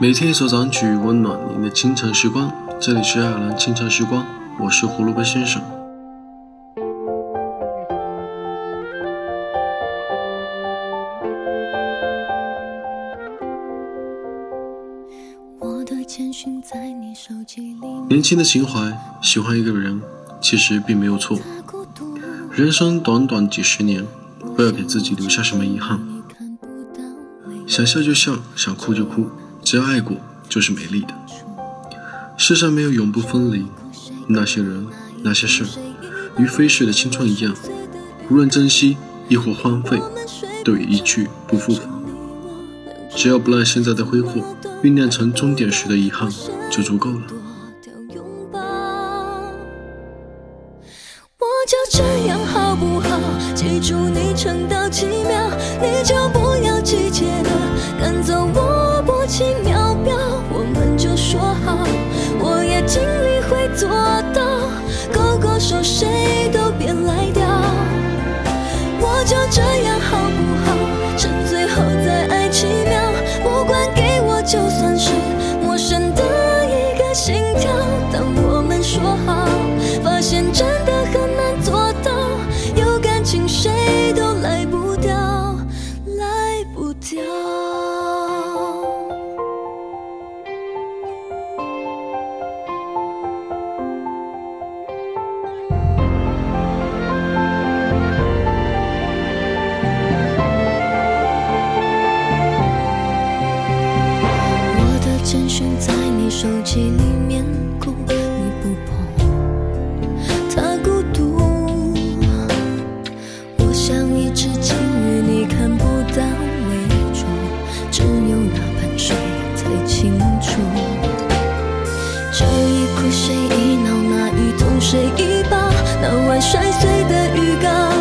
每天一首早曲，温暖您的清晨时光。这里是爱尔兰清晨时光，我是胡萝卜先生。年轻的情怀，喜欢一个人，其实并没有错。人生短短几十年，不要给自己留下什么遗憾。想笑就笑，想哭就哭，只要爱过，就是美丽的。世上没有永不分离，那些人，那些事，与飞逝的青春一样，无论珍惜亦或荒废，都已一去不复返。只要不让现在的挥霍酝酿成终点时的遗憾，就足够了。就这样好不好？记住你撑到几秒，你就不要急切摔碎的鱼缸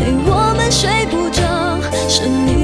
陪我们睡不着是你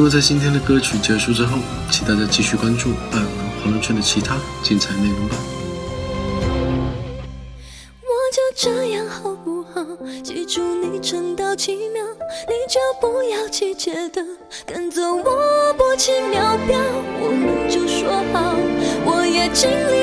那么在今天的歌曲结束之后，请大家继续关注爱尔兰华人圈的其他精彩内容吧。我就这样好不好？记住你撑到奇妙，你就不要急切的赶走我薄情秒表。我们就说好，我也尽力。